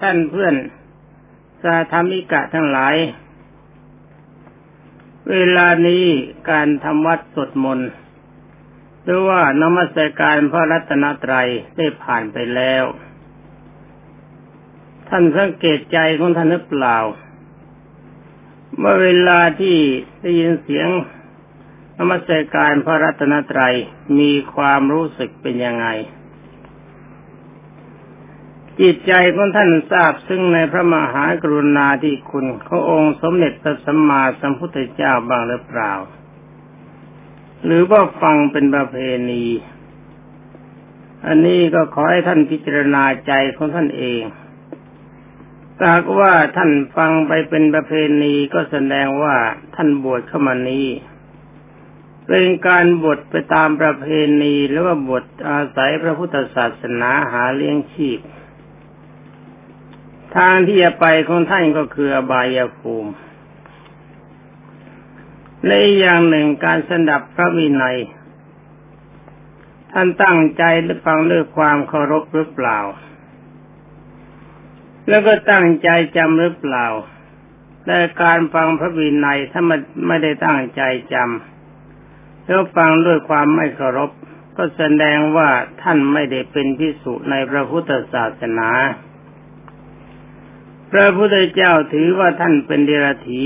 ท่านเพื่อนสาธรรมิกะทั้งหลาย เวลานี้การทำวัดสวดมนต์หรือว่านมัสการพระรัตนตรัยได้ผ่านไปแล้ว ท่านสังเกตใจของท่านหรือเปล่า เมื่อเวลาที่ได้ยินเสียงนมัสการพระรัตนตรัยมีความรู้สึกเป็นยังไง จิตใจของท่านทราบซึ่งในพระมหากรุณาธิคุณขององค์สมเด็จพระสัมมาสัมพุทธเจ้าบ้างหรือเปล่า หรือว่าฟังเป็นประเพณี อันนี้ก็ขอให้ท่านพิจารณาใจของท่านเองถ้าว่าท่านฟังไปเป็นประเพณีก็แสดงว่าท่านบวชเข้ามานี้เป็นการบวชไปตามประเพณีหรือว่าบวชอาศัยพระพุทธศาสนาหาเลี้ยงชีพ ทางที่จะไปของท่านก็คืออบายภูมิในอย่างหนึ่งการสดับพระวินัย ท่านตั้งใจหรือฟังด้วยความเคารพหรือเปล่า แล้วก็ตั้งใจจำหรือเปล่าแต่การฟังพระวินัยถ้ามันไม่ได้ตั้งใจจำแล้วฟังด้วยความไม่เคารพ ก็แสดงว่าท่านไม่ได้เป็นพิสุในพระพุทธศาสนา พระพุทธเจ้าถือว่าท่านเป็นเดรัจฉี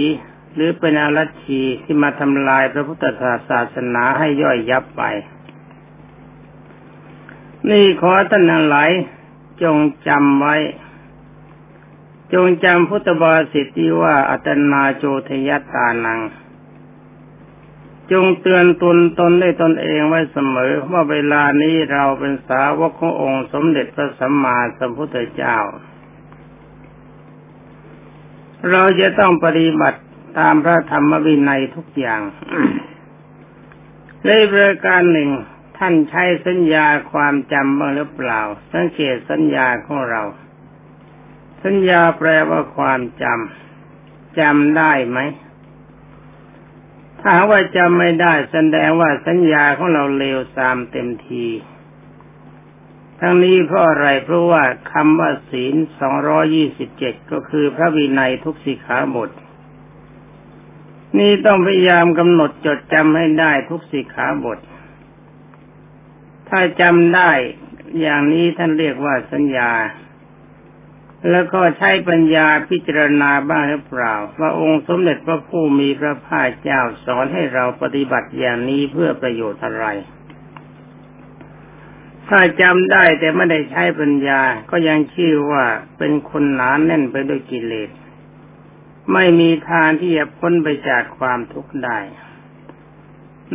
หรือเป็นอารัชีที่มาทำลายพระพุทธศาสนาให้ย่อยยับไป นี่ขอท่านทั้งหลายจงจำไว้ จงจำพุทธบาสิทธิว่าอัตนาโจทยตานัง จงเตือนตนตนได้ตนเองไว้เสมอว่าเวลานี้เราเป็นสาวกขององค์สมเด็จพระสัมมาสัมพุทธเจ้า เราจะต้องปฏิบัติตามพระธรรมวินัยทุกอย่างในประการหนึ่ง ท่านใช้สัญญาความจำบ้างหรือเปล่า สังเกตสัญญาของเรา สัญญาแปลว่าความจำจำได้ไหมถ้าว่าจำไม่ได้แสดงว่าสัญญาของเราเลวทรามเต็มที ทั้งนี้เพราะอะไรเพราะว่าคำว่าศีลสองร้อยี่สิบเจ็ดก็คือพระวินัยทุกสิขาบท นี่ต้องพยายามกำหนดจดจำให้ได้ทุกสิขาบท ถ้าจำได้อย่างนี้ท่านเรียกว่าสัญญา แล้วก็ใช้ปัญญาพิจารณาบ้างหรือเปล่าว่าองค์สมเด็จพระผู้มีพระภาคเจ้าสอนให้เราปฏิบัติอย่างนี้เพื่อประโยชน์อะไร ถ้าจำได้แต่ไม่ได้ใช้ปัญญา ก็ยังชื่อว่าเป็นคนหนานแน่นไปด้วยกิเลส ไม่มีทางที่จะพ้นไปจากความทุกข์ได้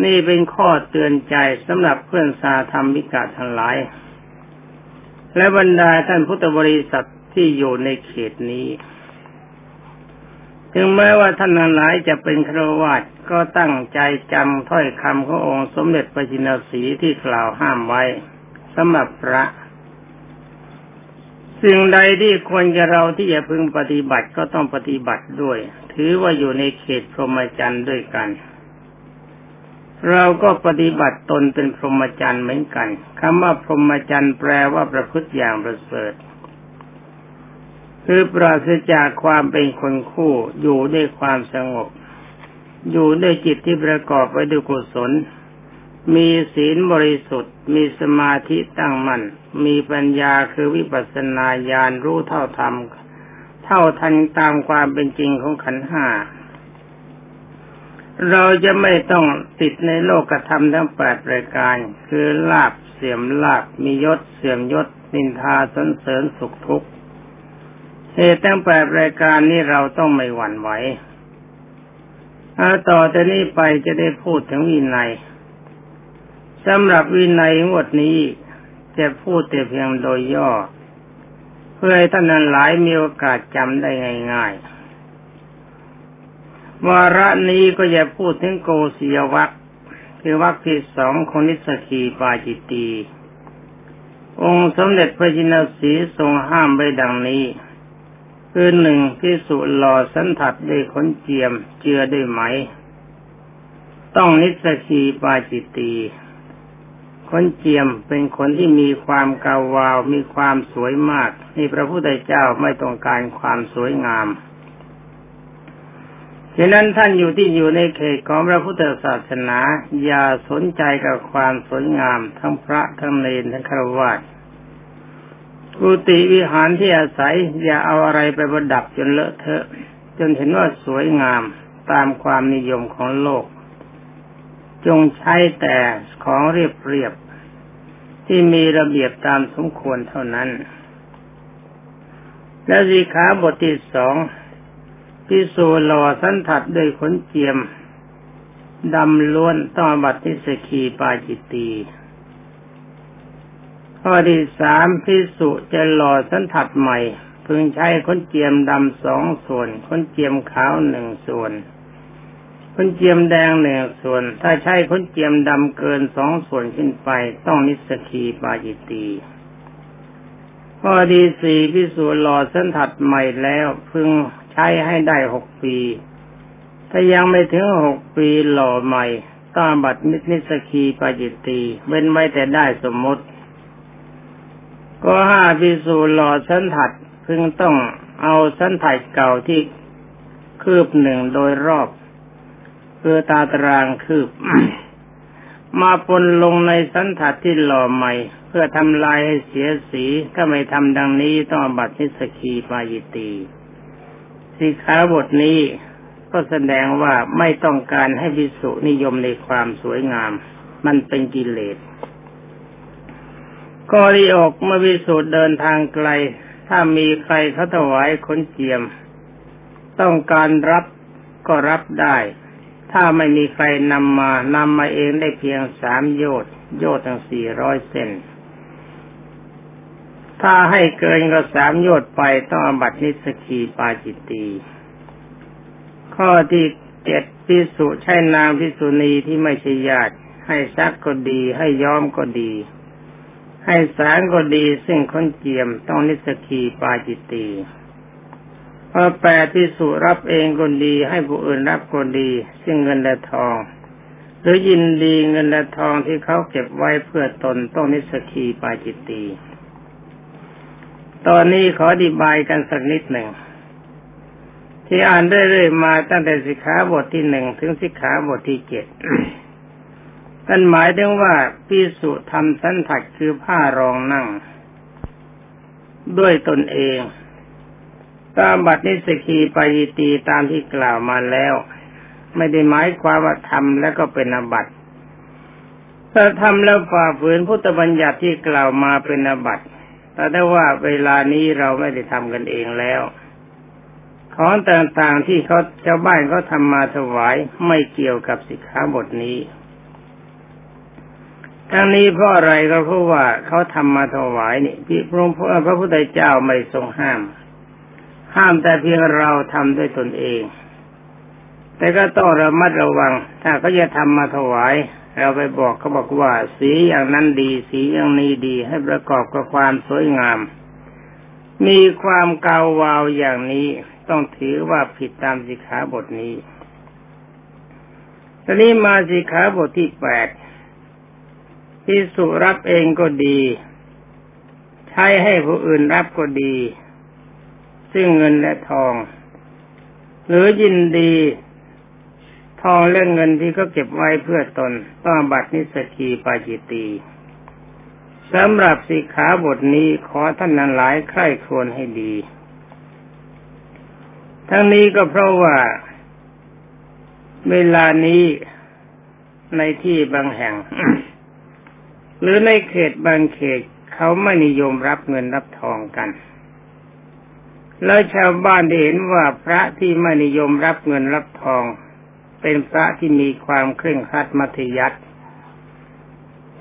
นี่เป็นข้อเตือนใจสำหรับเพื่อนสาธรรมิกาทั้งหลาย และบรรดาท่านพุทธบริษัทที่อยู่ในเขตนี้ ถึงแม้ว่าท่านหลายจะเป็นครวัตก็ตั้งใจจำถ้อยคำขององค์สมเด็จพระจินสีที่กล่าวห้ามไว้ สำหรับพระ สิ่งใดที่ควรจะเราที่จะพึงปฏิบัติก็ต้องปฏิบัติด้วย ถือว่าอยู่ในเขตพรหมจรรย์ด้วยกัน เราก็ปฏิบัติตนเป็นพรหมจรรย์เหมือนกันคำว่าพรหมจรรย์แปลว่าประพฤติอย่างประเสริฐคือปราศจากความเป็นคนคู่อยู่ด้วยความสงบ อยู่ด้วยจิตที่ประกอบไว้ด้วยกุศล มีศีลบริสุทธิ์ มีสมาธิตั้งมั่น มีปัญญาคือวิปัสสนาญาณรู้เท่าธรรม เท่าทันตามความเป็นจริงของขันห้า เราจะไม่ต้องติดในโลกธรรมทั้งแปดรายการ คือลาบเสื่อมลาบมียศ เสื่อมยศ นินทาสนเสริญสุขทุกข์เหตุตั้งแปดรายการนี้เราต้องไม่หวั่นไหวต่อแต่นี้ไปจะได้พูดถึงวินัย สำหรับวินัยงวดนี้จะพูดแต่เพียงโดยย่อ เพื่อให้ท่านนั้นหลายมีโอกาสจำได้ง่าย ๆ วาระนี้ก็จะพูดถึงโกศยวัคคือวัคที่สองของนิสกีปาจิตตีองค์สมเด็จพระจินสีทรงห้ามไว้ดังนี้ คือหนึ่งที่สุหล่อสันถัดด้วยขนเจียมเจือด้วยไหม ต้องนิสกีปาจิตี ขนเจียมเป็นขนที่มีความกาวาว มีความสวยมากนี่พระพุทธเจ้าไม่ต้องการความสวยงามฉะนั้นท่านอยู่ที่อยู่ในเขตของพระพุทธศาสนา อย่าสนใจกับความสวยงาม ทั้งพระทั้งเนรทั้งฆรวาสกุฏิวิหารที่อาศัย อย่าเอาอะไรไปประดับจนเลอะเทอะ จนเห็นว่าสวยงามตามความนิยมของโลก จงใช้แต่ของเรียบเรียบที่มีระเบียบตามสมควรเท่านั้น และสีขาบทที่สองพิสูหล่อสันถัดด้วยขนเจียมดำล้วนต้องบัติสกีปาจิตตีข้อที่สามพิสุจะหล่อสันถัดใหม่ พึงใช้ขนเจียมดำสองส่วนขนเจียมขาวหนึ่งส่วน ขนเจียมแดงหนึ่งส่วน ถ้าใช้ขนเจียมดำเกินสองส่วนขึ้นไป ต้องนิสกีปาจิตีข้อที่สี่พิสูจน์หล่อเส้นถัดใหม่แล้วพึงใช้ให้ได้หกปี ถ้ายังไม่ถึงหกปีหล่อใหม่ต้องบัตรมิตนิสกีปาจิตตีเว้นไว้แต่ได้สมมติ ก็ห้าพิสูจน์หล่อเส้นถัดพึงต้องเอาเส้นถัดเก่าที่คืบหนึ่งโดยรอบ คือตาตารางคืบ มาปนลงในสันถัดที่หล่อใหม่ เพื่อทำลายให้เสียสี ถ้าไม่ทำดังนี้ต้องบัตรนิสกีปายิตีสิขาบทนี้ก็แสดงว่าไม่ต้องการให้วิสุนิยมในความสวยงาม มันเป็นกิเลสก็ดีอกมื่อวิสุเดินทางไกล ถ้ามีใครเขาถวายขนเจียม ต้องการรับก็รับได้ ถ้าไม่มีใครนำมานำมาเองได้เพียงสามโยชน์โยชน์ทั้งสี่ร้อยเซนถ้าให้เกินก็สามโยชน์ไปต้องอบัตินิสกีปาจิตตีข้อที่เจ็ดพิสุใช่นางพิสุณีที่ไม่ใช่ญาติ ให้ซักก็ดี ให้ย้อมก็ดี ให้สารก็ดี ซึ่งคนเจียมต้องนิสกีปาจิตตี พอแปดที่สุรับเองก็ดี ให้ผู้อื่นรับก็ดี ซึ่งเงินและทอง หรือยินดีเงินและทองที่เขาเก็บไว้เพื่อตนต้องนิสกีปาจิตตีตอนนี้ขออธิบายกันสักนิดหนึ่ง ที่อ่านเรื่อยๆมาตั้งแต่สิกขาบทที่หนึ่งถึงสิกขาบทที่เจ็ดกันหมายถึงว่าพิสุทำสันถัดคือผ้ารองนั่ง ด้วยตนเอง ตามบัตนิสกีปายตีตามที่กล่าวมาแล้ว ไม่ได้หมายความว่าทำแล้วก็เป็นอบัตถ้าทำแล้วฝ่าฝืนพุทธบัญญัติที่กล่าวมาเป็นอบัตแต่ได้ว่าเวลานี้เราไม่ได้ทำกันเองแล้วของต่างๆที่เขาชาวบ้านเขาทำมาถวายไม่เกี่ยวกับสิกขาบทนี้ ทั้งนี้เพราะอะไรก็เพราะว่าเขาทำมาถวายนี่ที่พระพุทธเจ้าไม่ทรงห้าม ห้ามแต่เพียงเราทำด้วยตนเอง แต่ก็ต้องระมัดระวัง ถ้าเขาจะทำมาถวาย เราไปบอกเขาบอกว่า สีอย่างนั้นดี สีอย่างนี้ดีให้ประกอบกับความสวยงาม มีความเกาวาวอย่างนี้ต้องถือว่าผิดตามสิกขาบทนี้ตอนนี้มาสิกขาบทที่แปดที่สุรับเองก็ดี ใช้ให้ผู้อื่นรับก็ดี ซึ่งเงินและทอง หรือยินดี ทองและเงินที่เขาเก็บไว้เพื่อตนต้องบัตรนิสกีปาจิตีสำหรับสิกขาบทนี้ขอท่านนั้นหลายใคร่ควรให้ดี ทั้งนี้ก็เพราะว่า เวลานี้ในที่บางแห่ง หรือในเขตบางเขตเขาไม่นิยมรับเงินรับทองกัน แล้วชาวบ้านได้เห็นว่าพระที่ไม่นิยมรับเงินรับทอง เป็นพระที่มีความเคร่งครัดมัธยัติ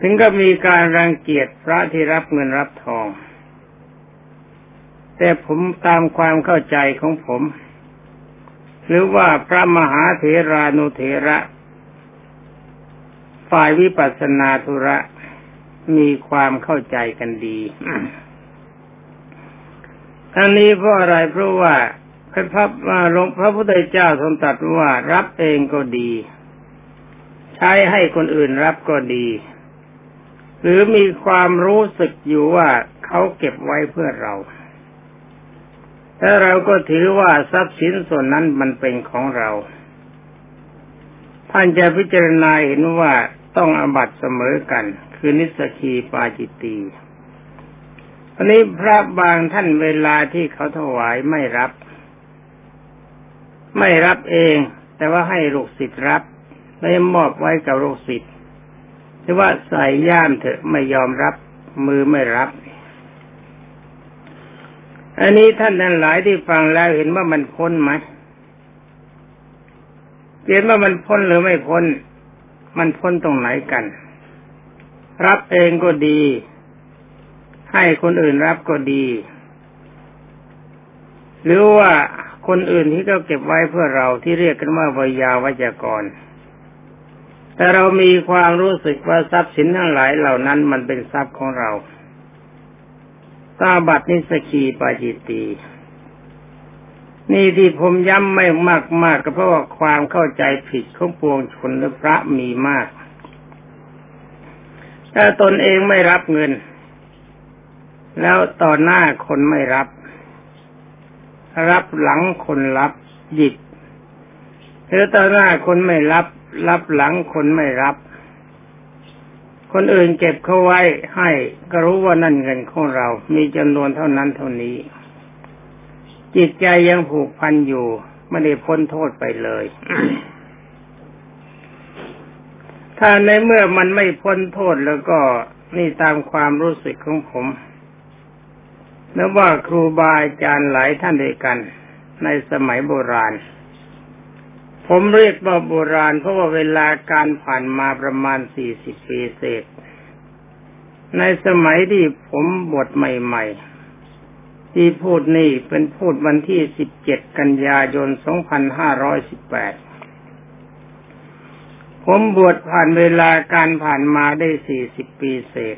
ถึงก็มีการรังเกียจพระที่รับเงินรับทอง แต่ผมตามความเข้าใจของผม หรือว่าพระมหาเถรานุเถระ ฝ่ายวิปัสสนาธุระมีความเข้าใจกันดี ทั้งนี้เพราะอะไรเพราะว่าพระพับมาลงพระพุทธเจ้าทรงตรัสว่ารับเองก็ดี ใช้ให้คนอื่นรับก็ดี หรือมีความรู้สึกอยู่ว่าเขาเก็บไว้เพื่อเราแต่เราก็ถือว่าทรัพย์สินส่วนนั้นมันเป็นของเรา ท่านจะพิจารณาเห็นว่าต้องอบัตเสมอกัน คือนิสกีปาจิตตี อันนี้พระบางท่านเวลาที่เขาถวายไม่รับ ไม่รับเอง แต่ว่าให้ลูกศิษย์รับแล้มอบไว้กับลูกศิษย์หรือว่าใส่ย่ามเถอะไม่ยอมรับ มือไม่รับ อันนี้ท่านทั้งหลายที่ฟังแล้วเห็นว่ามันพ้นไหมเห็นว่ามันพ้นหรือไม่พ้น มันพ้นตรงไหนกัน รับเองก็ดี ให้คนอื่นรับก็ดี หรือว่าคนอื่นที่เขาเก็บไว้เพื่อเราที่เรียกกันว่าวิยาวัจกร แต่เรามีความรู้สึกว่าทรัพย์สินทั้งหลายเหล่านั้นมันเป็นทรัพย์ของเราตาบัตนิสกีปาจิตีนี่ที่ผมย้ำไม่มากมากก็เพราะว่าความเข้าใจผิดของปวงชนและพระมีมาก ถ้าตนเองไม่รับเงิน แล้วต่อหน้าคนไม่รับ รับหลังคนรับหยิบหรือต่อหน้าคนไม่รับ รับหลังคนไม่รับ คนอื่นเก็บเขาไว้ให้ก็รู้ว่านั่นเงินของเรา มีจำนวนเท่านั้นเท่านี้ จิตใจยังผูกพันอยู่ไม่ได้พ้นโทษไปเลย ถ้าในเมื่อมันไม่พ้นโทษแล้วก็นี่ตามความรู้สึกของผม นับว่าครูบาอาจารย์หลายท่านด้วยกัน ในสมัยโบราณ ผมเรียกว่าโบราณเพราะว่าเวลาการผ่านมาประมาณสี่สิบปีเศษ ในสมัยที่ผมบวชใหม่ ๆ ที่พูดนี่เป็นพูดวันที่สิบเจ็ดกันยายนสองพันห้าร้อยสิบแปดผมบวชผ่านเวลาการผ่านมาได้สี่สิบปีเศษ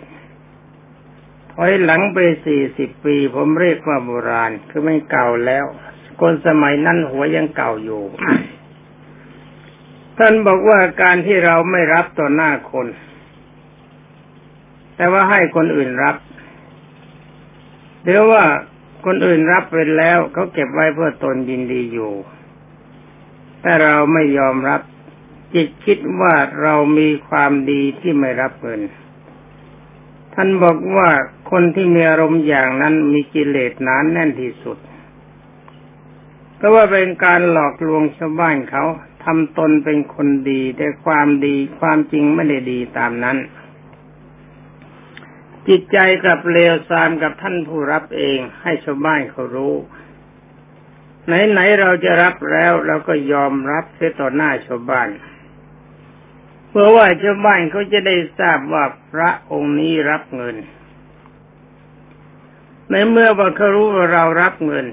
ถอยหลังไปสี่สิบปี ผมเรียกว่าโบราณคือไม่เก่าแล้ว คนสมัยนั้นหัวยังเก่าอยู่ ท่านบอกว่าการที่เราไม่รับต่อหน้าคน แต่ว่าให้คนอื่นรับหรือว่าคนอื่นรับไปแล้วเขาเก็บไว้เพื่อตนยินดีอยู่ แต่เราไม่ยอมรับ จิตคิดว่าเรามีความดีที่ไม่รับเงินท่านบอกว่า คนที่มีอารมณ์อย่างนั้นมีกิเลสนานแน่นที่สุดก็ว่าเป็นการหลอกลวงชาวบ้านเขาทำตนเป็นคนดีแต่ความดีความจริงไม่ได้ดีตามนั้น จิตใจกับเลวทรามกับท่านผู้รับเองให้ชาวบ้านเขารู้ ไหนๆเราจะรับแล้วเราก็ยอมรับเสียต่อหน้าชาวบ้านเพื่อว่าชาวบ้านเขาจะได้ทราบว่าพระองค์นี้รับเงิน ในเมื่อว่าเขารู้ว่าเรารับเงิน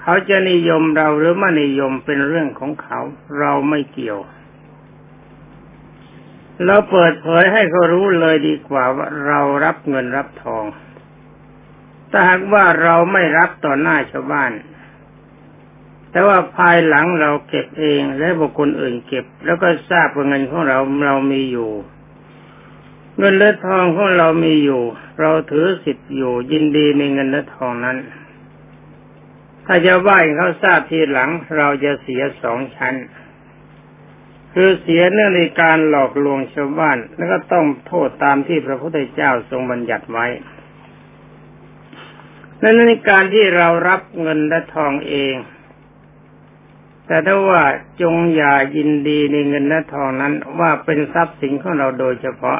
เขาจะนิยมเราหรือไม่นิยมเป็นเรื่องของเขา เราไม่เกี่ยว เราเปิดเผยให้เขารู้เลยดีกว่าว่าเรารับเงินรับทองถ้าหากว่าเราไม่รับต่อหน้าชาวบ้าน แต่ว่าภายหลังเราเก็บเองและบุคคลอื่นเก็บ แล้วก็ทราบว่าเงินของเราเรามีอยู่ เงินและทองของเรามีอยู่ เราถือสิทธิ์อยู่ยินดีในเงินและทองนั้น ถ้าจะว่าเขาทราบทีหลัง เราจะเสียสองชั้น คือเสียเนื่องในการหลอกลวงชาวบ้าน แล้วก็ต้องโทษตามที่พระพุทธเจ้าทรงบัญญัติไว้นั่นในการที่เรารับเงินและทองเอง แต่ถ้าว่าจงอย่ายินดีในเงินและทองนั้นว่าเป็นทรัพย์สินของเราโดยเฉพาะ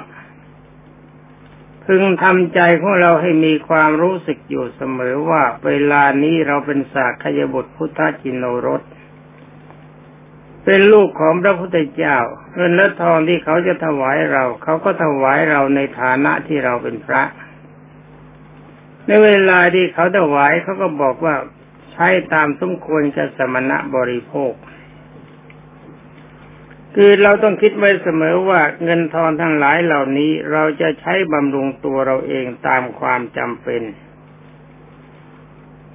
พึงทำใจของเราให้มีความรู้สึกอยู่เสมอว่าเวลานี้เราเป็นสากขยบุตรพุทธจินโนรสเป็นลูกของพระพุทธเจ้าเงินและทองที่เขาจะถวายเรา เขาก็ถวายเราในฐานะที่เราเป็นพระ ในเวลาที่เขาถวายเขาก็บอกว่าใช้ตามสมควรกับสมณะบริโภค คือเราต้องคิดไว้เสมอว่าเงินทองทั้งหลายเหล่านี้เราจะใช้บำรุงตัวเราเองตามความจำเป็น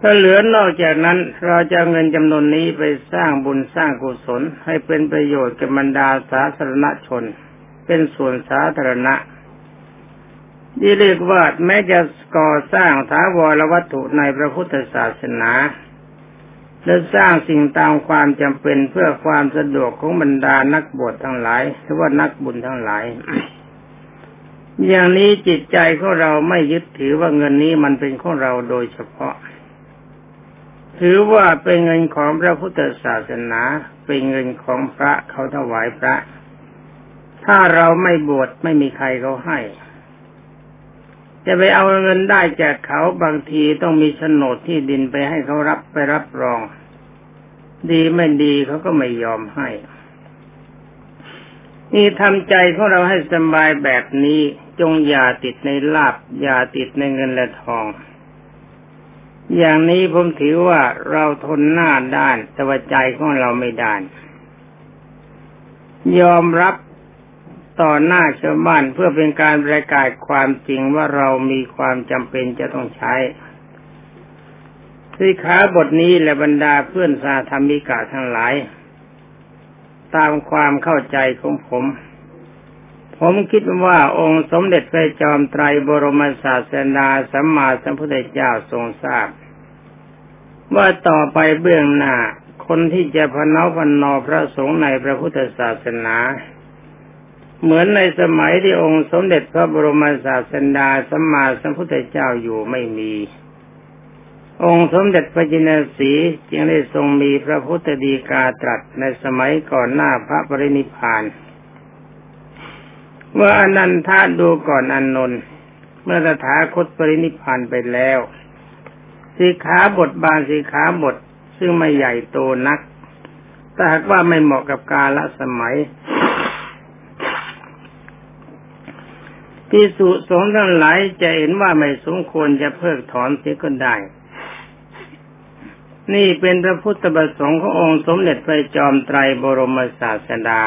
ถ้าเหลือนอกจากนั้นเราจะเงินจำนวนนี้ไปสร้างบุญสร้างกุศล ให้เป็นประโยชน์แก่บรรดาสาธารณชน เป็นส่วนสาธารณะที่เรียกว่าแม้จะก่อสร้างถาวรวัตถุในพระพุทธศาสนา และสร้างสิ่งตามความจำเป็นเพื่อความสะดวกของบรรดานักบวชทั้งหลายหรือว่านักบุญทั้งหลาย อย่างนี้จิตใจของเราไม่ยึดถือว่าเงินนี้มันเป็นของเราโดยเฉพาะ ถือว่าเป็นเงินของพระพุทธศาสนาเป็นเงินของพระเขาถวายพระ ถ้าเราไม่บวชไม่มีใครเขาให้ จะไปเอาเงินได้จากเขาบางทีต้องมีโฉนดที่ดินไปให้เขารับไปรับรอง ดีไม่ดีเขาก็ไม่ยอมให้ นี่ทำใจของเราให้สบายแบบนี้ จงอย่าติดในลาบอย่าติดในเงินและทอง อย่างนี้ผมถือว่าเราทนหน้าด้านแต่ว่าใจของเราไม่ด้านยอมรับ ต่อหน้าชาวบ้านเพื่อเป็นการประกาศความจริงว่าเรามีความจำเป็นจะต้องใช้สิขาบทนี้และบรรดาเพื่อนสาธรรมิกาทั้งหลาย ตามความเข้าใจของผม ผมคิดว่าองค์สมเด็จพระจอมไตรบรมศาสดาสัมมาสัมพุทธเจ้าทรงทราบ ว่าต่อไปเบื้องหน้าคนที่จะพนเอาพนอพระสงฆ์ในพระพุทธศาสนา เหมือนในสมัยที่องค์สมเด็จพระบรมศาสดาสัมมาสัมพุทธเจ้าอยู่ไม่มี องค์สมเด็จพระจินสีจึงได้ทรงมีพระพุทธดีกาตรัสในสมัยก่อนหน้าพระปรินิพานเมื่ออนันทาดูก่อนอนนนท์เมื่อตถาคตปรินิพานไปแล้วสีขาบทบางสีขาบทซึ่งไม่ใหญ่โตนักแต่หากว่าไม่เหมาะกับกาลสมัย ที่สุสงทั้งหลายจะเห็นว่าไม่สมควรจะเพิกถอนเสียก็ได้ นี่เป็นพระพุทธประสงค์ขององค์สมเด็จพระจอมไตรบรมศาสดา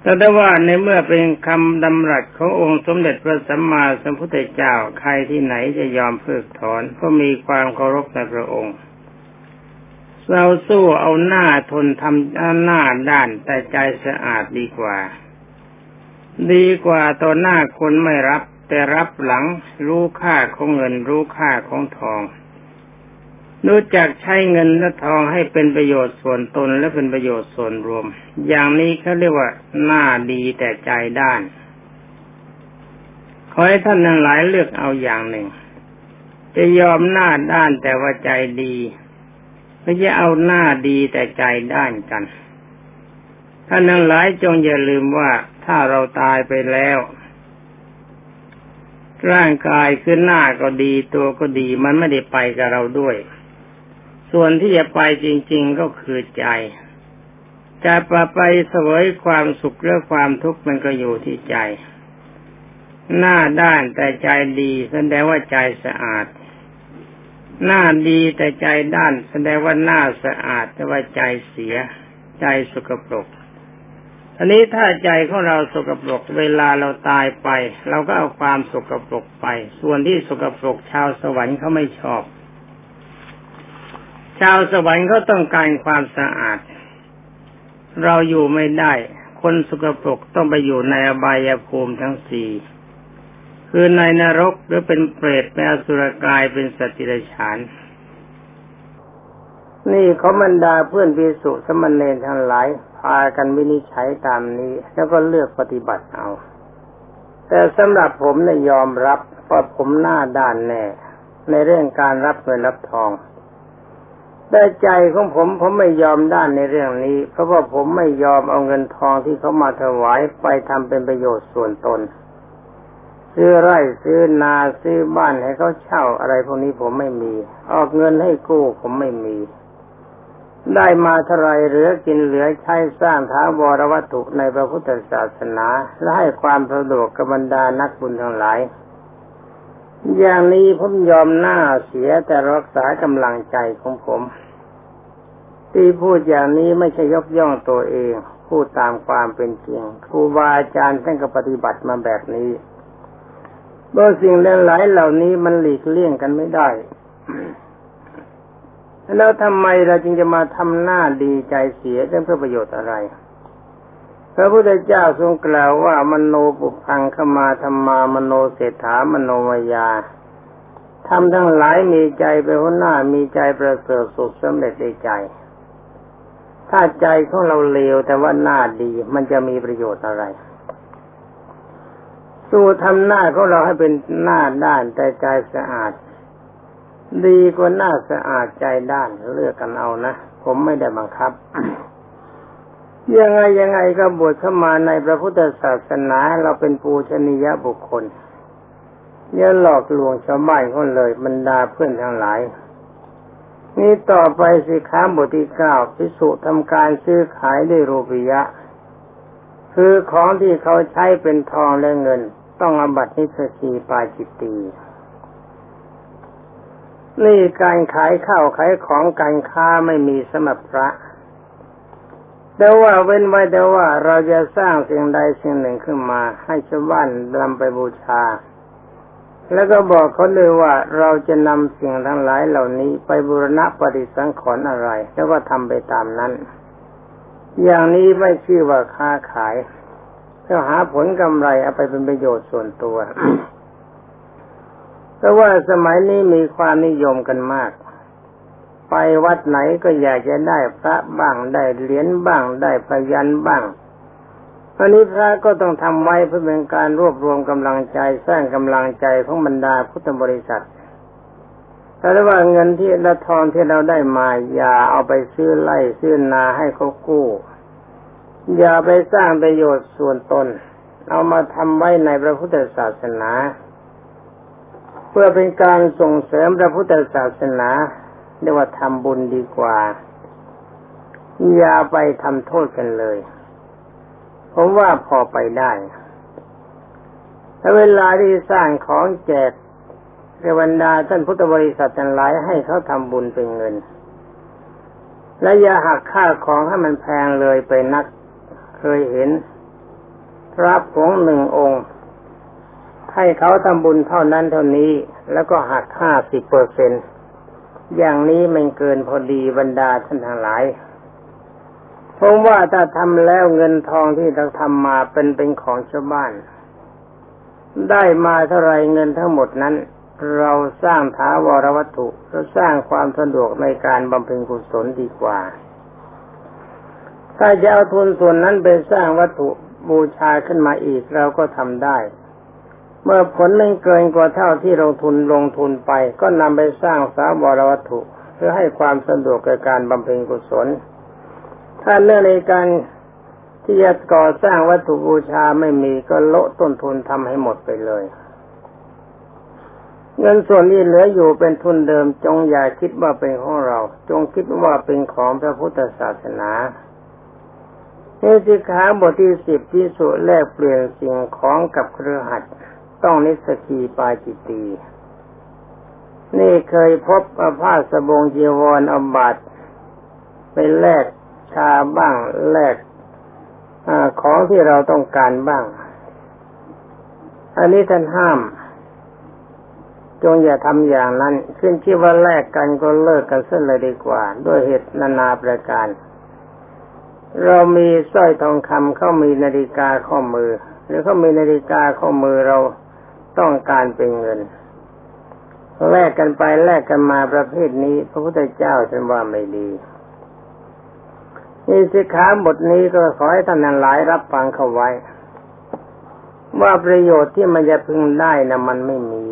แต่ได้ว่าในเมื่อเป็นคำดำรัสขององค์สมเด็จพระสัมมาสัมพุทธเจ้าใครที่ไหนจะยอมเพิกถอนก็มีความเคารพในพระองค์เราสู้เอาหน้าทนทำหน้าด้านแต่ใจสะอาดดีกว่า ดีกว่าต่อหน้าคนไม่รับ แต่รับหลังรู้ค่าของเงินรู้ค่าของทอง รู้จักใช้เงินและทองให้เป็นประโยชน์ส่วนตนและเป็นประโยชน์ส่วนรวม อย่างนี้เขาเรียกว่าหน้าดีแต่ใจด้าน ขอให้ท่านทั้งหลายเลือกเอาอย่างหนึ่ง จะยอมหน้าด้านแต่ว่าใจดีไม่จะเอาหน้าดีแต่ใจด้านกัน ท่านทั้งหลายจงอย่าลืมว่าถ้าเราตายไปแล้ว ร่างกายคือหน้าก็ดีตัวก็ดีมันไม่ได้ไปกับเราด้วย ส่วนที่จะไปจริง ๆก็คือใจจะไปไปเสวยความสุขหรือความทุกข์มันก็อยู่ที่ใจ หน้าด้านแต่ใจดีแสดงว่าใจสะอาด หน้าดีแต่ใจด้านแสดงว่าหน้าสะอาดแต่ว่าใจเสีย ใจสกปรก อันนี้ถ้าใจของเราสกปรกเวลาเราตายไป เราก็เอาความสกปรกไป ส่วนที่สกปรกชาวสวรรค์เขาไม่ชอบ ชาวสวรรค์เขาต้องการความสะอาด เราอยู่ไม่ได้ คนสกปรกต้องไปอยู่ในอบายภูมิทั้งสี่คือในนรกหรือเป็นเปรตเป็นอสุรกายเป็นสติรฉานนี่เขาบรรดาเพื่อนพิสุสมณเณรทั้งหลาย พากันวินิจฉัยตามนี้ แล้วก็เลือกปฏิบัติเอา แต่สำหรับผมเนี่ยยอมรับว่าผมหน้าด้านแน่ ในเรื่องการรับเงินรับทองแต่ใจของผมผมไม่ยอมด้านในเรื่องนี้ เพราะว่าผมไม่ยอมเอาเงินทองที่เขามาถวายไปทำเป็นประโยชน์ส่วนตน ซื้อไร่ซื้อนาซื้อบ้านให้เขาเช่าอะไรพวกนี้ผมไม่มี ออกเงินให้กู้ผมไม่มี ได้มาเท่าไรเหลือกินเหลือใช้สร้างท้าวรวัตถุในพระพุทธศาสนา และให้ความสะดวกกับบรรดานักบุญทั้งหลาย อย่างนี้ผมยอมหน้าเสียแต่รักษากำลังใจของผม ที่พูดอย่างนี้ไม่ใช่ยกย่องตัวเอง พูดตามความเป็นจริงครูบาอาจารย์ท่านก็ปฏิบัติมาแบบนี้บางสิ่งหลายเหล่านี้มันหลีกเลี่ยงกันไม่ได้ แล้วทำไมเราจึงจะมาทำหน้าดีใจเสียเพื่อประโยชน์อะไร พระพุทธเจ้าทรงกล่าวว่ามโนปุพังขมาธรรมามโนเศรษฐามโนมยาทำทั้งหลายมีใจเป็นหัวหน้ามีใจประเสริฐสุขสำเร็จในใจ ถ้าใจของเราเลวแต่ว่าหน้าดีมันจะมีประโยชน์อะไรสู้ทำหน้าของเราให้เป็นหน้าด้านแต่ใจสะอาด ดีกว่าหน้าสะอาดใจด้านเลือกกันเอานะ ผมไม่ได้บังคับ ยังไงยังไงก็บวชเข้ามาในพระพุทธศาสนาเราเป็นปูชนียบุคคลอย่าหลอกลวงชาวบ้านคนเลยบรรดาเพื่อนทั้งหลาย นี่ต่อไปสิค้าบทที่เก้าพิสุทำการซื้อขายด้วยรูปิยะ คือของที่เขาใช้เป็นทองและเงิน ต้องอบัตินิสสีปาจิตตี นี่การขายข้าวขายของการค้าไม่มีสมบพระแต่ว่าเว้นไว้แต่ว่าเราจะสร้างสิ่งใดสิ่งหนึ่งขึ้นมา ให้ชาวบ้านนำไปบูชา แล้วก็บอกเขาเลยว่าเราจะนำสิ่งทั้งหลายเหล่านี้ไปบูรณะปฏิสังขรณ์อะไร แล้วก็ทำไปตามนั้น อย่างนี้ไม่ชื่อว่าค้าขายเพื่อหาผลกำไรเอาไปเป็นประโยชน์ส่วนตัว เพราะว่าสมัยนี้มีความนิยมกันมาก ไปวัดไหนก็อยากจะได้พระบ้างได้เหรียญบ้างได้พยันบ้างอันนี้พระก็ต้องทำไว้เพื่อเป็นการรวบรวมกำลังใจสร้างกำลังใจของบรรดาพุทธบริษัทแต่ว่าเงินที่ละทองที่เราได้มาอย่าเอาไปซื้อไล่ซื้อนาให้เขากู้ อย่าไปสร้างประโยชน์ส่วนตน เอามาทำไว้ในพระพุทธศาสนา เพื่อเป็นการส่งเสริมพระพุทธศาสนาเรียกว่าทำบุญดีกว่า อย่าไปทำโทษกันเลยผมว่าพอไปได้ถ้าเวลาที่สร้างของแจกเรวันดาท่านพุทธบริษัททั้งหลายให้เขาทำบุญเป็นเงิน และอย่าหักค่าของให้มันแพงเลยไปนัก เคยเห็นพระผงหนึ่งองค์ ให้เขาทำบุญเท่านั้นเท่านี้แล้วก็หักห้าสิบเปอร์เซ็นต์อย่างนี้มันเกินพอดีบรรดาท่านทั้งหลายผมว่าถ้าทำแล้วเงินทองที่เราทำมาเป็นเป็นของชาวบ้าน ได้มาเท่าไรเงินทั้งหมดนั้น เราสร้างถาวรวัตถุเราสร้างความสะดวกในการบำเพ็ญกุศลดีกว่า ถ้าจะเอาทุนส่วนนั้นไปสร้างวัตถุบูชาขึ้นมาอีกเราก็ทำได้ เมื่อผลมันเกินกว่าเท่าที่ลงทุนลงทุนไป ก็นำไปสร้างสาวรวัตถุ เพื่อให้ความสะดวกแก่การบำเพ็ญกุศล ถ้าเรื่องในการที่จะก่อสร้างวัตถุบูชาไม่มีก็โละต้นทุนทำให้หมดไปเลย เงินส่วนนี้เหลืออยู่เป็นทุนเดิมจงอย่าคิดว่าเป็นของเรา จงคิดว่าเป็นของพระพุทธศาสนาเนสิขาบทที่สิบที่สุแลกเปลี่ยนสิ่งของกับเครือขัด ต้องนิสกีปาจิตีนี่เคยพบอาผ้าสบงจีวรอาบัตไปแลกชาบ้างแลกอของที่เราต้องการบ้าง อันนี้ท่านห้าม จงอย่าทำอย่างนั้น ขึ้นชื่อว่าแลกกันก็เลิกกันเส้นเลยดีกว่า ด้วยเหตุนานาประการ เรามีสร้อยทองคำเขามีนาฬิกาข้อมือ หรือเขามีนาฬิกาข้อมือเรา ต้องการเป็นเงินแลกกันไปแลกกันมาประเภทนี้ พระพุทธเจ้าฉันว่าไม่ดีนี่สิขาบทนี้ก็ขอให้ท่านนันหลายรับฟังเข้าไว้ ว่าประโยชน์ที่มันจะพึงได้นะมันไม่มี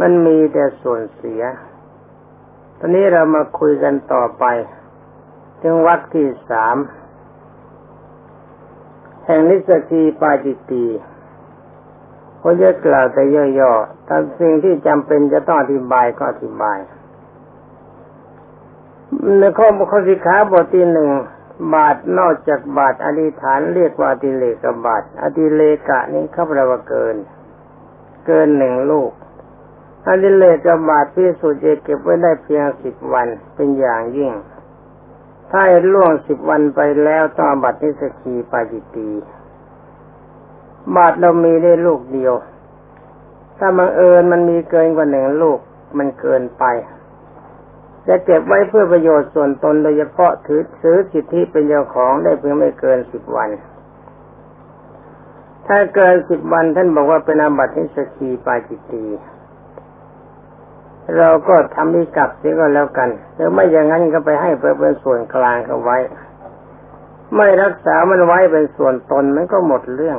มันมีแต่ส่วนเสีย ตอนนี้เรามาคุยกันต่อไป ถึงวัดที่สามแห่งนิสกีปาจิตี ก็จะกล่าวแต่ย่อๆแต่สิ่งที่จำเป็นจะต้องอธิบายก็อธิบายในข้อข้อสิขาบทที่หนึ่งบาทนอกจากบาทอธิษฐานเรียกว่าอติเลกบาทอติเลกะนี้เขาแปลว่าเกิน เกินหนึ่งลูกอติเลกบาทพิสุดจะเก็บไว้ได้เพียงสิบวันเป็นอย่างยิ่ง ถ้าล่วงสิบวันไปแล้วต้องบัตรนิสกีปาจิตี บาทเรามีได้ลูกเดียว ถ้าบังเอิญมันมีเกินกว่าหนึ่งลูกมันเกินไป จะเก็บไว้เพื่อประโยชน์ส่วนตนโดยเฉพาะถือซื้อสิทธิเป็นเจ้าของได้เพียงไม่เกินสิบวัน ถ้าเกินสิบวันท่านบอกว่าเป็นอาบัตินิสกีปาจิตตีเราก็ทำนิกลับเสียก็แล้วกันหรือไม่อย่างนั้นก็ไปให้เพื่อเป็นส่วนกลางเขาไว้ ไม่รักษามันไว้เป็นส่วนตนมันก็หมดเรื่อง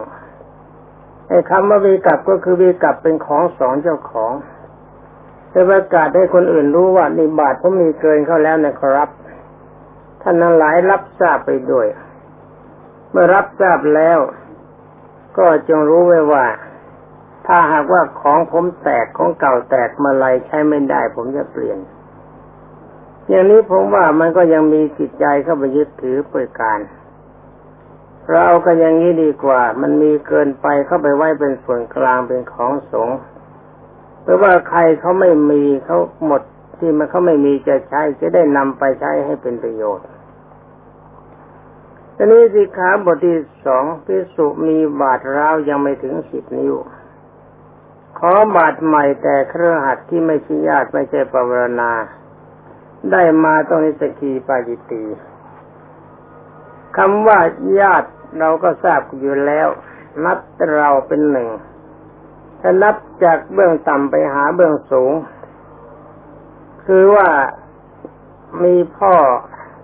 ไอ้คำว่าวีกับก็คือวีกับเป็นของสองเจ้าของจะประกาศให้คนอื่นรู้ว่านี่บาทผมมีเกินเข้าแล้วนะครับ ท่านนั้นหลายรับทราบไปด้วย เมื่อรับทราบแล้ว ก็จงรู้ไว้ว่า ถ้าหากว่าของผมแตกของเก่าแตกมาลายใช้ไม่ได้ ผมจะเปลี่ยน อย่างนี้ผมว่ามันก็ยังมีจิตใจเข้าไปยึดถือเปิดการ เราเอากันอย่างนี้ดีกว่า มันมีเกินไปเข้าไปไว้เป็นส่วนกลางเป็นของสงฆ์หรือว่าใครเขาไม่มีเขาหมดที่มันเขาไม่มีจะใช้จะได้นำไปใช้ให้เป็นประโยชน์ทีนี้สิขาบทที่สองพิสุมีบาดร้าวยังไม่ถึงสิบนิ้ว ขอบาดใหม่แต่เครือหัดที่ไม่ใช่ญาติไม่ใช่ปวารณา ได้มาต้องนิสกีปาจิตีคำว่าญาติ เราก็ทราบอยู่แล้ว นับเราเป็นหนึ่งถ้านับจากเบื้องต่ำไปหาเบื้องสูง คือว่ามีพ่อ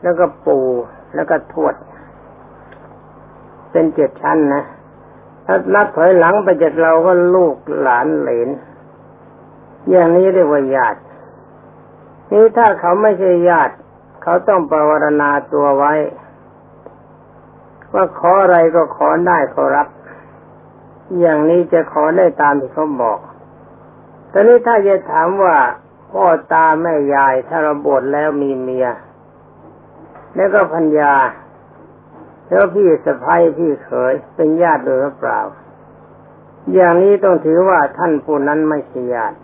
แล้วก็ปู่แล้วก็ทวด เป็นเจ็ดชั้นนะถ้านับถอยหลังไปจากเราก็ลูกหลานเหลน อย่างนี้เรียกว่าญาตินี่ถ้าเขาไม่ใช่ญาติ เขาต้องปรารณาตัวไว้ ว่าขออะไรก็ขอได้ขอรับ อย่างนี้จะขอได้ตามที่เขาบอกตอนนี้ถ้าจะถามว่าพ่อตาแม่ยายถ้าเราบวชแล้วมีเมีย แล้วก็พัญญา แล้วพี่สะพ้ายพี่เขยเป็นญาติหรือเปล่า อย่างนี้ต้องถือว่าท่านผู้นั้นไม่ใช่ญาติ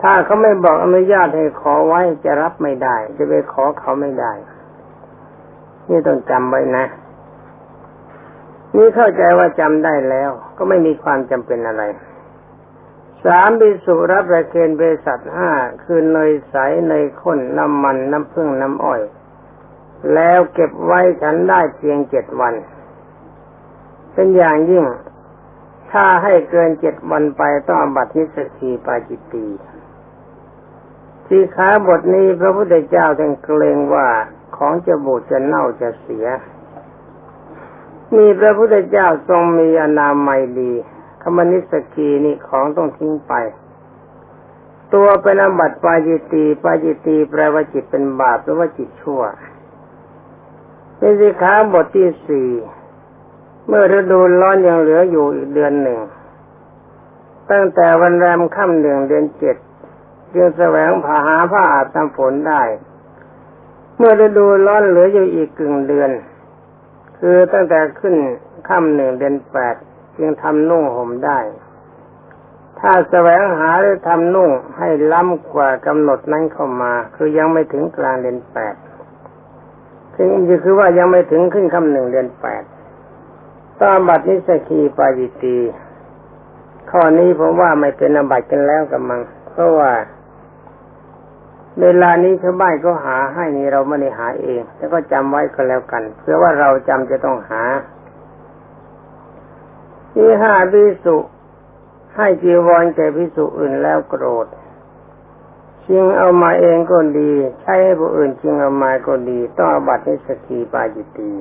ถ้าเขาไม่บอกอนุญาตให้ขอไว้จะรับไม่ได้ จะไปขอเขาไม่ได้ นี่ต้องจำไว้นะ นี่เข้าใจว่าจำได้แล้ว ก็ไม่มีความจำเป็นอะไรสามบิสุรับประเคนบริษัทห้าคือเนยใสเนยข้นน้ำมันน้ำผึ้งน้ำอ้อย แล้วเก็บไว้ฉันได้เพียงเจ็ดวัน เป็นอย่างยิ่ง ถ้าให้เกินเจ็ดวันไปต้องบัตรนิสกีปาจิตตีที่ขาบทนี้พระพุทธเจ้าท่านเกรงว่า ของจะบูดจะเน่าจะเสีย มีพระพุทธเจ้าทรงมีอนามัยดีคำนิสกีนี่ของต้องทิ้งไป ตัวเป็นอบัติปาจิตีปาจิตีแปลว่าจิตเป็นบาปหรือว่าจิตชั่วเป็นสิขาบทที่สี่เมื่อฤดูร้อนยังเหลืออยู่อีกเดือนหนึ่ง ตั้งแต่วันแรมค่ำหนึ่งเดือนเจ็ดจึงแสวงผาหาผ้าอาบน้ำฝนได้ เมื่อฤดูร้อนเหลืออยู่อีกกึ่งเดือน คือตั้งแต่ขึ้นค่ำหนึ่งเดือนแปดจึงทำนุ่งห่มได้ ถ้าแสวงหาหรือทำนุ่งให้ล้ำกว่ากำหนดนั้นเข้ามา คือยังไม่ถึงกลางเดือนแปดถึงคือว่ายังไม่ถึงขึ้นค่ำหนึ่งเดือนแปดตามบัตรนิสกีปาจิตีข้อนี้ผมว่าไม่เป็นอบัตกันแล้วกับมัง เพราะว่า เวลานี้ชาวบ้านก็หาให้นี่เราไม่ได้หาเอง แล้วก็จำไว้ก็แล้วกัน เพื่อว่าเราจำจะต้องหา ที่ห้าพิสุให้จีวรแก่พิสุอื่นแล้วโกรธชิงเอามาเองก็ดี ใช้ให้ผู้อื่นชิงเอามาก็ดี ต้องอบัตินิสกีปาจิตี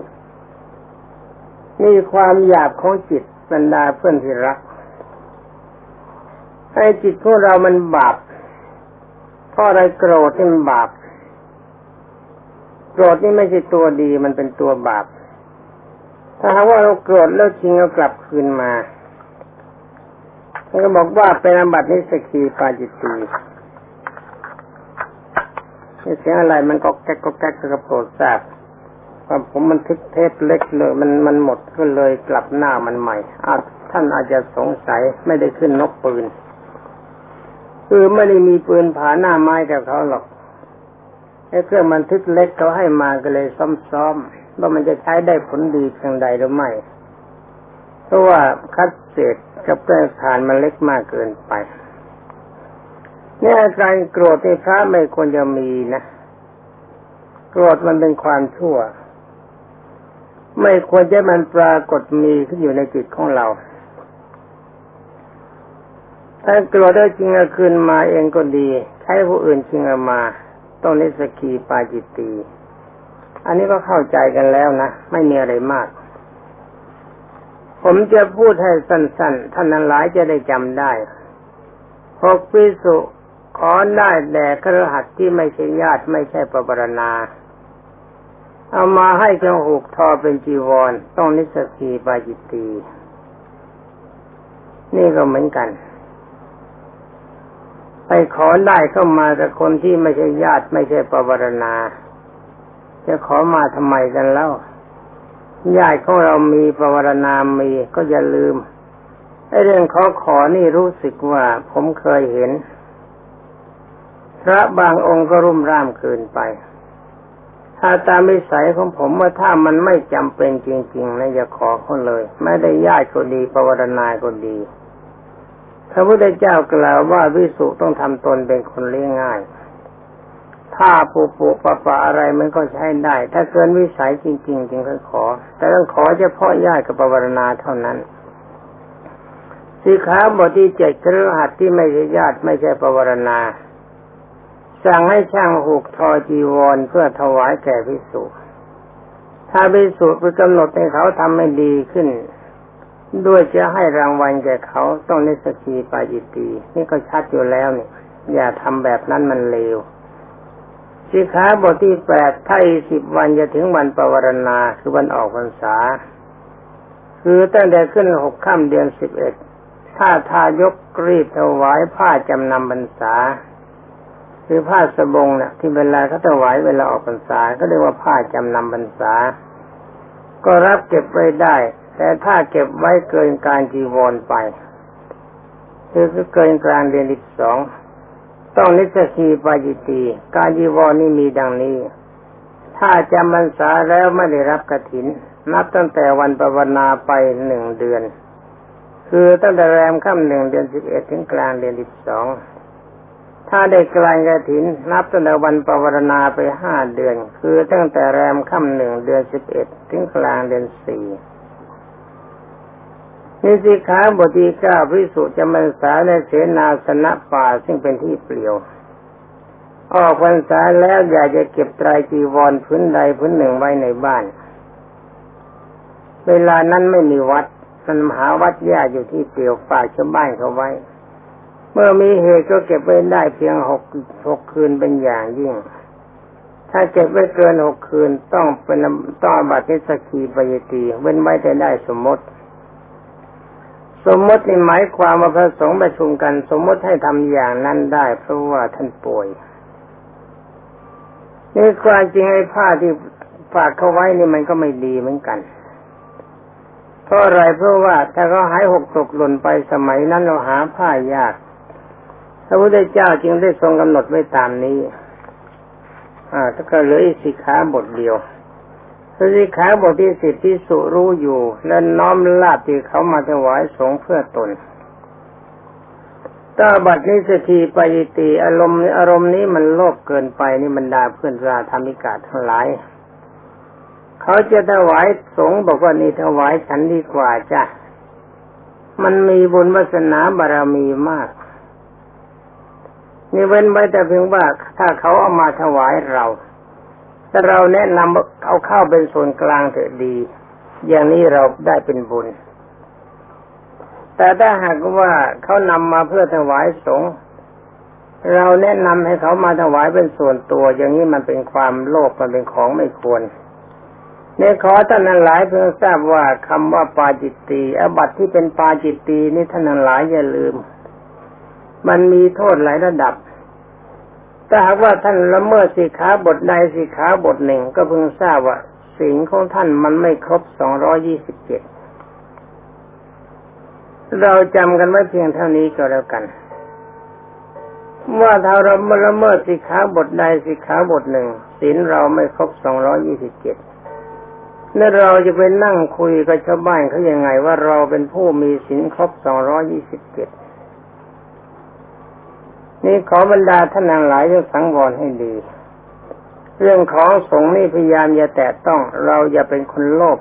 มีความหยาบของจิตบรรดาเพื่อนที่รัก ให้จิตพวกเรามันบาป เพราะอะไรโกรธที่มันบาปโกรธนี่ไม่ใช่ตัวดีมันเป็นตัวบาป ถ้าหากว่าเราโกรธแล้วชิงเอากลับคืนมาท่านก็บอกว่าเป็นอบัตินิสกีปาจิตีนี่เสียงอะไรมันก็แก๊กก็แก๊กก็โปรดทราบว่าผมมันทึกเทปเล็กเลย มันมันหมดก็เลยกลับหน้ามันใหม่อาท่านอาจจะสงสัยไม่ได้ขึ้นนกปืน คือไม่ได้มีปืนผาหน้าไม้กับเขาหรอกไอ้เครื่องบันทึกเล็กเขาให้มาก็เลยซ้อมๆว่ามันจะใช้ได้ผลดีเพียงใดหรือไม่เพราะว่าคัดเศษกับแป้งฐานมันเล็กมากเกินไปเนี่ยการโกรธในพระไม่ควรจะมีนะโกรธมันเป็นความชั่ว ไม่ควรจะมันปรากฏมีขึ้นอยู่ในจิตของเรา ถ้าโกรธได้จริงเอาคืนมาเองก็ดีใช้ผู้อื่นจริงเอามา ต้องนิสกีปาจิตตี อันนี้ก็เข้าใจกันแล้วนะ ไม่มีอะไรมาก ผมจะพูดให้สั้นๆ ท่านนั้นหลายจะได้จำได้หกพิสุขอได้แด่ครหัสที่ไม่ใช่ญาติไม่ใช่ปรารณา เอามาให้จงหกทอเป็นจีวร ต้องนิสกีปาจิตตี นี่ก็เหมือนกัน ขอได้เข้ามากับคนที่ไม่ใช่ญาติไม่ใช่ปรารณา จะขอมาทำไมกันแล้วญาติของเรามีปรารณามีก็อย่าลืมไอ้เรื่องขอขอนี่รู้สึกว่าผมเคยเห็น พระบางองค์ก็รุ่มร่ามเกินไป ถ้าตามวิสัยของผมว่าถ้ามันไม่จำเป็นจริงๆนะอย่าขอเขาเลย ไม่ได้ญาติก็ดีปวารณาก็ดี พระพุทธเจ้ากล่าวว่าวิสุต้องทำตนเป็นคนเลี้ยงง่าย ถ้าปูปูปะปะอะไรมันก็ใช้ได้ ถ้าเกินวิสัยจริง ๆ จึงค่อยขอ แต่ต้องขอเฉพาะญาติกับปวารณาเท่านั้นสีขาบทที่เจ็ดเครหัดที่ไม่ใช่ญาติไม่ใช่ปวารณา สั่งให้ช่างหูกทอจีวรเพื่อถวายแก่พิสุถ้าพิสุไปกำหนดให้เขาทำให้ดีขึ้น ด้วยจะให้รางวัลแก่เขาต้องนิสกีปาจิตี นี่ก็ชัดอยู่แล้วนี่อย่าทำแบบนั้นมันเลวสิขาบทที่แปดถ้าอีสิบวันจะถึงวันปวารณาคือวันออกพรรษา คือตั้งแต่ขึ้นหกค่ำเดือนสิบเอ็ดถ้าทายกรีบถวายผ้าจำนำพรรษา คือผ้าสบงเนี่ยที่เวลาเขาถวายเวลาออกพรรษาก็เรียกว่าผ้าจำนำพรรษา ก็รับเก็บไว้ได้ แต่ถ้าเก็บไว้เกินการจีวรไป คือเกินกลางเดือนที่สองต้องนิสกีปาจิตี การจีวรนี่มีดังนี้ ถ้าจำพรรษาแล้วไม่ได้รับกระถิน นับตั้งแต่วันปวนาไปหนึ่งเดือน คือตั้งแต่แรมค่ำหนึ่งเดือนสิบเอ็ดถึงกลางเดือนที่สองถ้าได้กลางกระถิน นับตั้งแต่วันปวารณาไปห้าเดือน คือตั้งแต่แรมค่ำหนึ่งเดือนสิบเอ็ดถึงกลางเดือนสี่ นิสิขาบทีเก้าพิสุจะมันสาในเสนาสนะป่าซึ่งเป็นที่เปลี่ยว ออกพรรษาแล้วอยากจะเก็บไตรจีวรพื้นใดพื้นหนึ่งไว้ในบ้าน เวลานั้นไม่มีวัดมันมหาวัดแย่อยู่ที่เปลี่ยวฝาชาวบ้านเขาไว้ เมื่อมีเหตุก็เก็บไว้ได้เพียงหกหกคืนเป็นอย่างยิ่ง ถ้าเก็บไว้เกินหกคืนต้องเป็นต้องบัตรนิสกีปยตีเว้นไว้แต่ได้สมมติ สมมตินี่หมายความว่าพระสงฆ์ประชุมกัน สมมติให้ทำอย่างนั้นได้เพราะว่าท่านป่วยนี่ความจริงไอ้ผ้าที่ฝากเขาไว้นี่มันก็ไม่ดีเหมือนกัน เพราะอะไรเพราะว่าถ้าเขาหายหกตกหล่นไปสมัยนั้นเราหาผ้ายากพระพุทธเจ้าจึงได้ทรงกำหนดไว้ตามนี้ อ่าถ้าก็เหลืออีกสิขาบทเดียว สิขาบทที่สิบที่สุรู้อยู่ และน้อมลาบที่เขามาถวายสงเพื่อตนตาบัดนี้สถีปยิติอารมณ์อารมณ์นี้มันโลภเกินไปนี่บรรดาเพื่อนราธรรมิกาทั้งหลาย เขาจะถวายสงบอกว่านี่ถวายฉันดีกว่าจ้ะ มันมีบุญวาสนาบารมีมาก นี่เว้นไว้แต่เพียงว่าถ้าเขาเอามาถวายเรา แต่เราแนะนำเอาเข้าเป็นส่วนกลางเถิดดี อย่างนี้เราได้เป็นบุญ แต่ถ้าหากว่าเขานำมาเพื่อถวายสงฆ์เราแนะนำให้เขามาถวายเป็นส่วนตัว อย่างนี้มันเป็นความโลภมันเป็นของไม่ควรเนี่ยขอท่านนันหลายเพื่อทราบว่าคำว่าปาจิตตีอบัตที่เป็นปาจิตตีนี่ท่านนันหลายอย่าลืม มันมีโทษหลายระดับ ถ้าหากว่าท่านละเมิดสิขาบทใดสิขาบทหนึ่งก็เพิ่งทราบว่าสิ่งของท่านมันไม่ครบสองร้อยี่สิบเจ็ดเราจำกันไว้เพียงเท่านี้ก็แล้วกันว่าถ้าเราละเมิดสิขาบทใดสิขาบทหนึ่งศีลเราไม่ครบสองร้อยี่สิบเจ็ดนี่เราจะไปนั่งคุยกับชาวบ้านเขายังไงว่าเราเป็นผู้มีศีลครบสองร้อยี่สิบเจ็ด นี่ขอบรรดาท่านหลายจะสังวรให้ดี เรื่องของสงฆ์นี่พยายามอย่าแตะต้องเราอย่าเป็นคนโลภ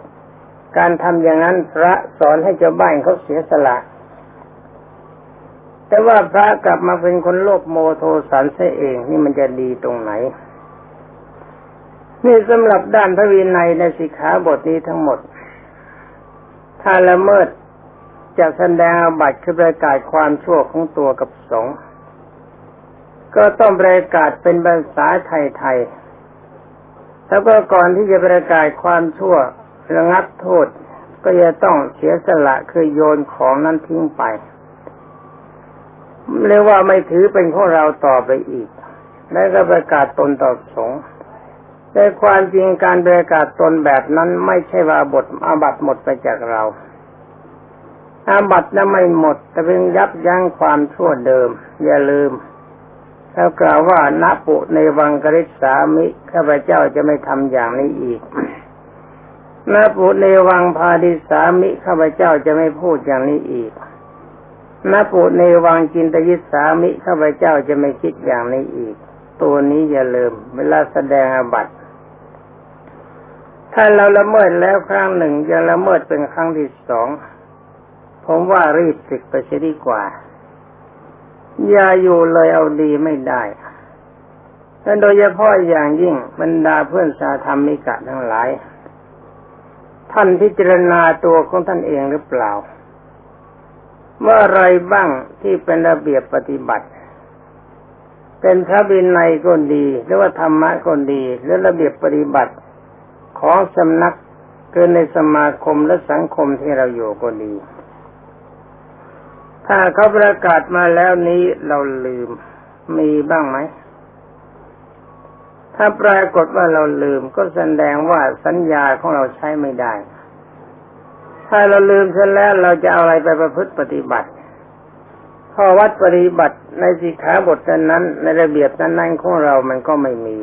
การทำอย่างนั้นพระสอนให้เจ้าบ้านเขาเสียสละ แต่ว่าพระกลับมาเป็นคนโลภโมโทสันเสียเอง นี่มันจะดีตรงไหน นี่สำหรับด้านพระวินัยในสิกขาบทนี้ทั้งหมด ถ้าละเมิดจะแสดงอาบัติคือประกาศความชั่วของตัวกับสงฆ์ ก็ต้องประกาศเป็นภาษาไทยๆแล้วก็ก่อนที่จะประกาศความชั่วระงับโทษ ก็จะต้องเสียสละคือโยนของนั้นทิ้งไปเรียกว่าไม่ถือเป็นของเราต่อไปอีก และก็ประกาศตนต่อสงฆ์แต่ความจริงการประกาศตนแบบนั้นไม่ใช่ว่าบทอาบัตหมดไปจากเราอาบัตนั้นไม่หมด แต่เพียงยับยั้งความชั่วเดิม อย่าลืม แล้วกล่าวว่าณปุในวังกฤษสามิข้าพเจ้าจะไม่ทำอย่างนี้อีกณปุในวังพาดิสามิข้าพเจ้าจะไม่พูดอย่างนี้อีกณปุในวังจินตยิสามิข้าพเจ้าจะไม่คิดอย่างนี้อีก ตัวนี้อย่าลืม เวลาแสดงอบัตถ้าเราละเมิดแล้วครั้งหนึ่งจะละเมิดเป็นครั้งที่สองผมว่ารีบศึกไปเสียดีกว่า อย่าอยู่เลยเอาดีไม่ได้และโดยเฉพาะอย่างยิ่งบรรดาเพื่อนสาธรรมิกะทั้งหลาย ท่านพิจารณาตัวของท่านเองหรือเปล่าว่อไรบ้างที่เป็นระเบียบปฏิบัติ เป็นพระบินในก็ดี หรือว่าธรรมะก็ดี หรือระเบียบปฏิบัติของสำนักเกินในสมาคมและสังคมที่เราอยู่ก็ดี ถ้าเขาประกาศมาแล้วนี้เราลืมมีบ้างไหม ถ้าปรากฏว่าเราลืมก็แสดงว่าสัญญาของเราใช้ไม่ได้ ถ้าเราลืมเสร็จแล้วเราจะเอาอะไรไปประพฤติปฏิบัติข้อวัดปฏิบัติในสิกขาบทนั้นในระเบียบนั้นของเรามันก็ไม่มี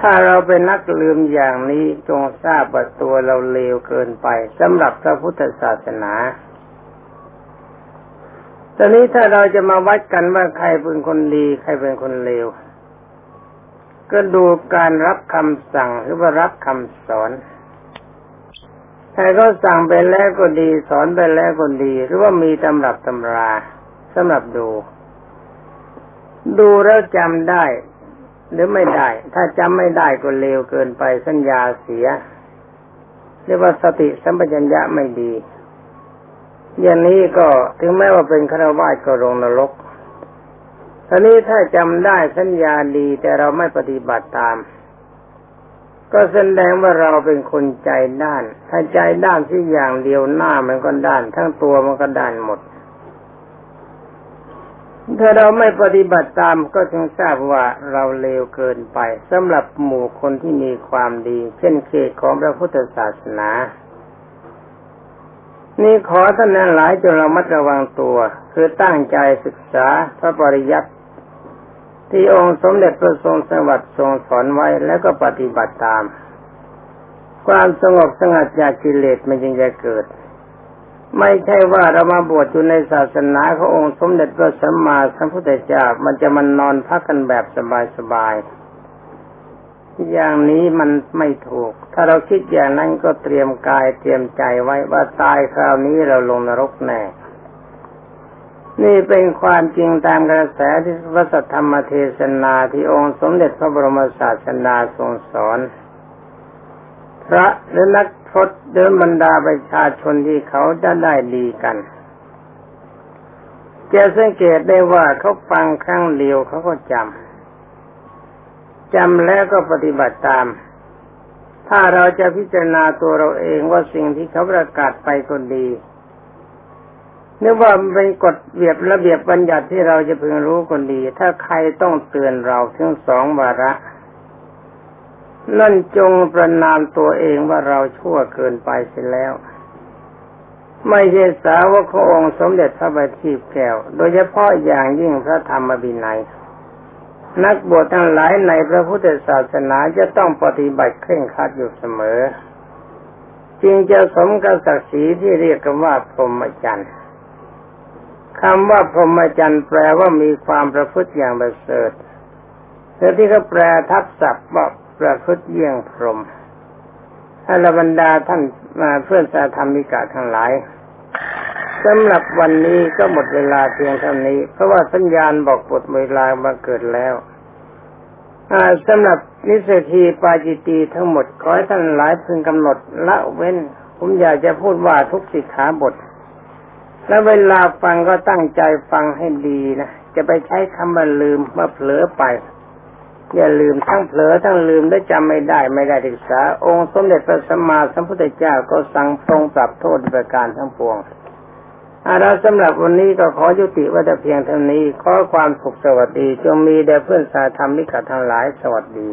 ถ้าเราเป็นนักลืมอย่างนี้จงทราบว่าตัวเราเลวเกินไปสำหรับพระพุทธศาสนา ตอนนี้ถ้าเราจะมาวัดกันว่าใครเป็นคนดี ใครเป็นคนเลว ก็ดูการรับคำสั่งหรือว่ารับคำสอนใครก็สั่งไปแล้วก็ดี สอนไปแล้วก็ดี หรือว่ามีตำรับตำราสำหรับดู ดูแล้วจำได้ หรือไม่ได้ ถ้าจำไม่ได้ก็เลวเกินไปสัญญาเสีย เรียกว่าสติสัมปชัญญะไม่ดี อย่างนี้ก็ถึงแม้ว่าเป็นฆราวาสก็ลงนรกทีนี้ถ้าจำได้สัญญาดีแต่เราไม่ปฏิบัติตาม ก็แสดงว่าเราเป็นคนใจด้าน ถ้าใจด้านที่อย่างเดียวหน้ามันก็ด้าน ทั้งตัวมันก็ด้านหมด ถ้าเราไม่ปฏิบัติตามก็จึงทราบว่าเราเลวเกินไปสำหรับหมู่คนที่มีความดี เช่นเขตของพระพุทธศาสนา นี่ขอท่านนั้นหลายจงระมัดระวังตัว คือตั้งใจศึกษาพระปริยัติที่องค์สมเด็จพระทรงสวัสดิ์ทรงสอนไว้แล้วก็ปฏิบัติตาม ความสงบสงัดจากกิเลสมันจึงจะเกิด ไม่ใช่ว่าเรามาบวชอยู่ในศาสนาขององค์สมเด็จพระสัมมาสัมพุทธเจ้ามันจะมันนอนพักกันแบบสบายๆ อย่างนี้มันไม่ถูก ถ้าเราคิดอย่างนั้นก็เตรียมกายเตรียมใจไว้ว่าตายคราวนี้เราลงนรกแน่ นี่เป็นความจริงตามกระแสที่พระสัทธรรมเทศนาที่องค์สมเด็จพระบรมศาสดาทรงสอน พระหรือนักพรตเดินบรรดาประชาชนที่เขาจะได้ดีกันจะสังเกตได้ว่าเขาฟังครั้งเดียวเขาก็จำ จำแล้วก็ปฏิบัติตาม ถ้าเราจะพิจารณาตัวเราเองว่าสิ่งที่เขาประกาศไปก็ดีนึกว่าเป็นกฎเบียบระเบียบบัญญัติที่เราจะพึงรู้คนดี ถ้าใครต้องเตือนเราทั้งสองวาระ นั่นจงประนามตัวเองว่าเราชั่วเกินไปเสียแล้ว ไม่ใช่สาวกขององค์สมเด็จพระบัณฑิตแก้ว โดยเฉพาะอย่างยิ่งพระธรรมบินัย นักบวชทั้งหลายในพระพุทธศาสนาจะต้องปฏิบัติเคร่งครัดอยู่เสมอ จึงจะสมกับศักดิ์ศรีที่เรียกกันว่าพรหมจรรย์คำว่าพรหมจรรย์แปลว่ามีความประพฤติอย่างประเสริฐแล้วที่เขาแปลทับศัพท์ว่าประพฤติเยี่ยงพรหมท่านบรรดาท่านมาเพื่อนสาธรรมิกาทั้งหลาย สำหรับวันนี้ก็หมดเวลาเพียงเท่านี้ เพราะว่าสัญญาณบอกหมดเวลามาเกิดแล้วสำหรับนิสทีปาจิตีทั้งหมดขอให้ท่านหลายพึงกำหนดละเว้น ผมอยากจะพูดว่าทุกสิกขาบท และเวลาฟังก็ตั้งใจฟังให้ดีนะ จะไปใช้คำว่าลืมว่าเผลอไป อย่าลืมทั้งเผลอทั้งลืมได้จำไม่ได้ไม่ได้ศึกษา องค์สมเด็จพระสัมมาสัมพุทธเจ้าก็สั่งทรงปรับโทษประการทั้งปวง อาราสำหรับวันนี้ก็ขอยุติว่าแต่เพียงเท่านี้ ขอความสุขสวัสดี จงมีแด่เพื่อนสาธรรมิกทั้งหลายสวัสดี